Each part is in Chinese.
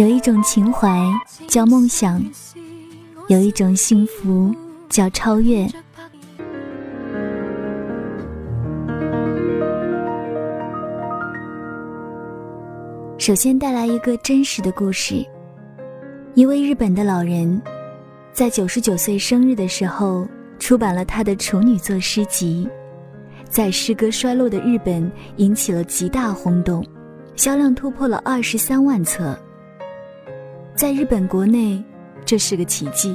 有一种情怀叫梦想，有一种幸福叫超越。首先带来一个真实的故事：一位日本的老人，在九十九岁生日的时候，出版了他的处女作诗集，在诗歌衰落的日本引起了极大轰动，销量突破了二十三万册。在日本国内，这是个奇迹。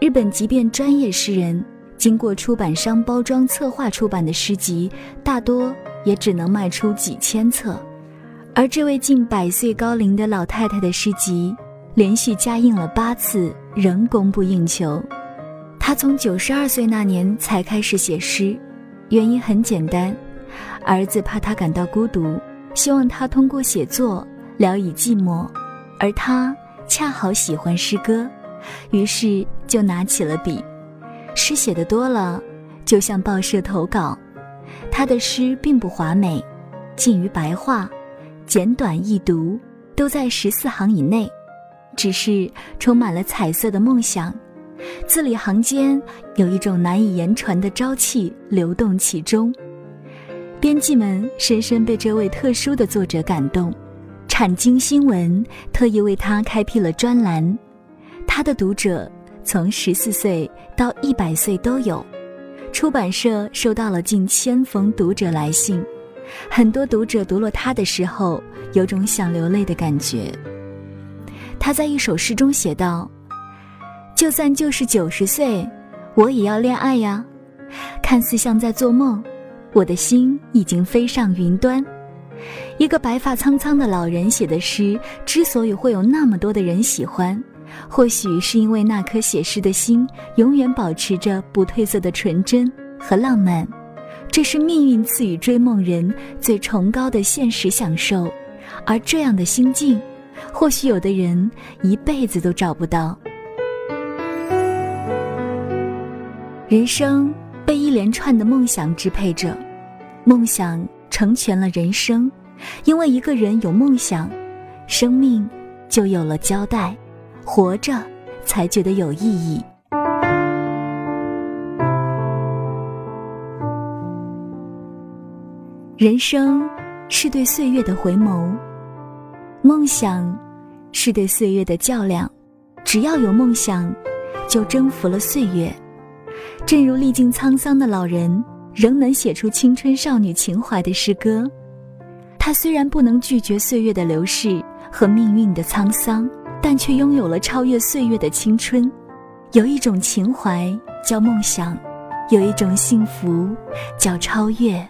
日本即便专业诗人，经过出版商包装策划出版的诗集，大多也只能卖出几千册。而这位近百岁高龄的老太太的诗集，连续加印了八次，仍供不应求。她从九十二岁那年才开始写诗，原因很简单：儿子怕她感到孤独，希望她通过写作聊以寂寞，而她恰好喜欢诗歌，于是就拿起了笔。诗写的多了，就向报社投稿。他的诗并不华美，近于白话。简短易读，都在十四行以内，只是充满了彩色的梦想，字里行间有一种难以言传的朝气流动其中。编辑们深深被这位特殊的作者感动，产经新闻特意为他开辟了专栏。他的读者从十四岁到一百岁都有，出版社收到了近千封读者来信。很多读者读了他的时候，有种想流泪的感觉。他在一首诗中写道：“就算就是九十岁，我也要恋爱呀。”看似像在做梦，我的心已经飞上云端。一个白发苍苍的老人写的诗，之所以会有那么多的人喜欢，或许是因为那颗写诗的心永远保持着不褪色的纯真和浪漫。这是命运赐予追梦人最崇高的现实享受，而这样的心境，或许有的人一辈子都找不到。人生被一连串的梦想支配着，梦想成全了人生，因为一个人有梦想，生命就有了交代，活着才觉得有意义。人生是对岁月的回眸，梦想是对岁月的较量。只要有梦想，就征服了岁月。正如历经沧桑的老人，仍能写出青春少女情怀的诗歌。他虽然不能拒绝岁月的流逝和命运的沧桑，但却拥有了超越岁月的青春。有一种情怀叫梦想，有一种幸福叫超越。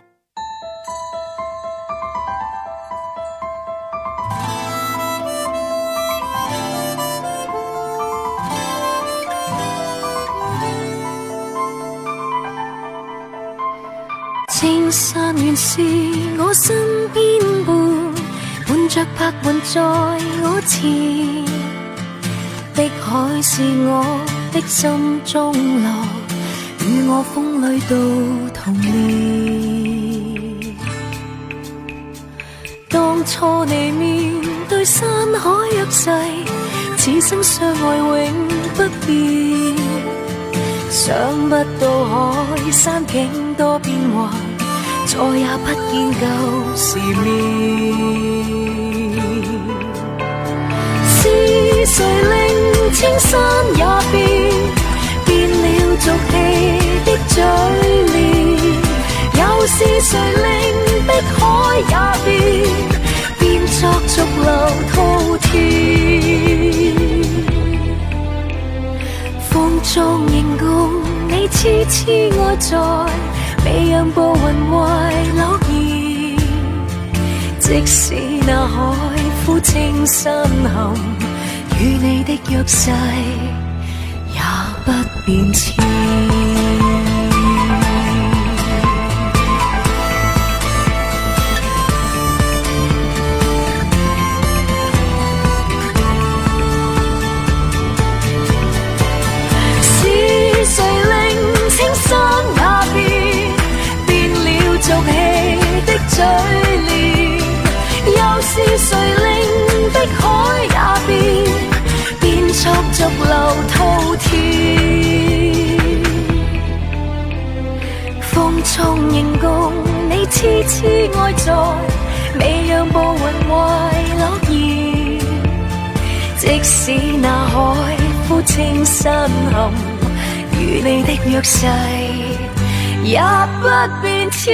青山原是我身边伴，伴着拍门在我前。碧海是我的心中乐，与我风里度童年。当初你面对山海约誓，此生相爱永不变。想不到海山景多变幻。再也不见旧时面，是谁令青山也变，变了俗气的嘴脸？又是谁令碧海也变，变作逐流滔天？风中凝共你痴痴爱在。未让步云怀柳叶，即使那海枯青山后，与你的约誓也不变迁。逐流滔天。风中凝共你痴痴爱在，未让步云外落叶。即使那海枯清山陷，与你的约誓也不变迁。